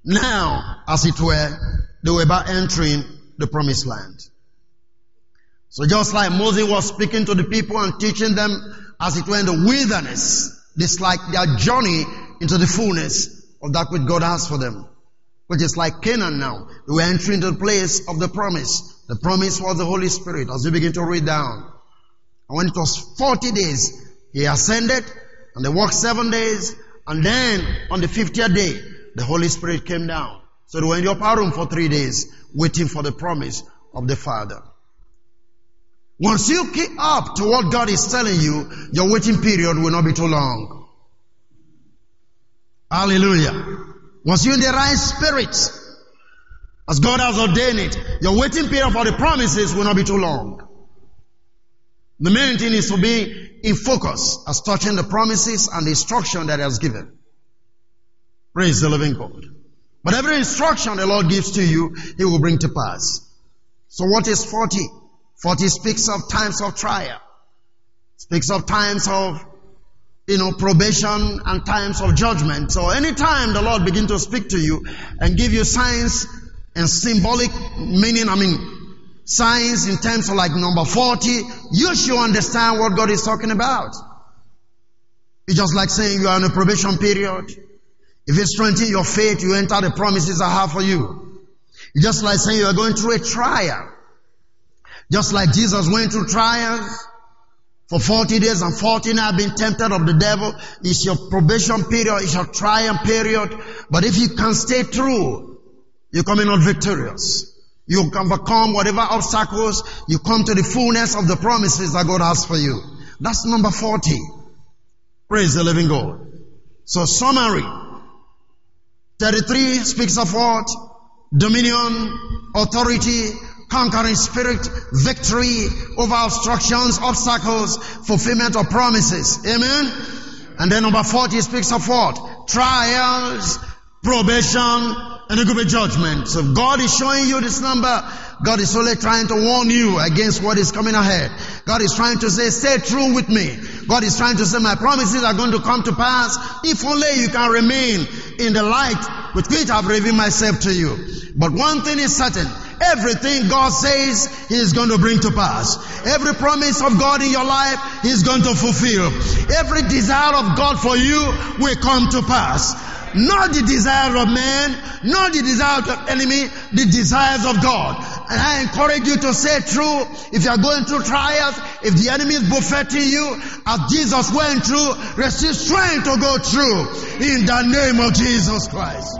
Now, as it were, they were about entering the promised land. So just like Moses was speaking to the people and teaching them as it were in the wilderness, this like their journey into the fullness of that which God has for them. Which is like Canaan now. They were entering the place of the promise. The promise was the Holy Spirit as we begin to read down. And when it was 40 days, he ascended and they walked seven days. And then on the 50th day, the Holy Spirit came down. So they were in the upper room for three days, waiting for the promise of the Father. Once you keep up to what God is telling you, your waiting period will not be too long. Hallelujah. Once you're in the right spirit, as God has ordained it, your waiting period for the promises will not be too long. The main thing is to be in focus as touching the promises and the instruction that He has given. Praise the living God. But every instruction the Lord gives to you, He will bring to pass. So what is 40? 40 speaks of times of trial. Speaks of times of, you know, probation and times of judgment. So anytime the Lord begin to speak to you and give you signs and symbolic meaning, I mean, signs in terms of like number 40, you should understand what God is talking about. It's just like saying you are in a probation period. If you strengthen your faith, you enter the promises I have for you. It's just like saying you are going through a trial. Just like Jesus went through trials for 40 days and 40 nights being tempted of the devil. It's your probation period, it's your trial period. But if you can stay true, you're coming out victorious. You overcome whatever obstacles, you come to the fullness of the promises that God has for you. That's number 40. Praise the living God. So summary. 33 speaks of what? Dominion, authority, conquering spirit, victory over obstructions, obstacles, fulfillment of promises. Amen? And then number 40 speaks of what? Trials, probation, and a good judgment. So God is showing you this number. God is only trying to warn you against what is coming ahead. God is trying to say, stay true with me. God is trying to say, my promises are going to come to pass if only you can remain in the light with which I've revealed myself to you. But one thing is certain. Everything God says, He is going to bring to pass. Every promise of God in your life, is going to fulfill. Every desire of God for you will come to pass. Not the desire of man, not the desire of enemy, the desires of God. And I encourage you to say true. If you are going through trials, if the enemy is buffeting you, as Jesus went through, receive strength to go through. In the name of Jesus Christ.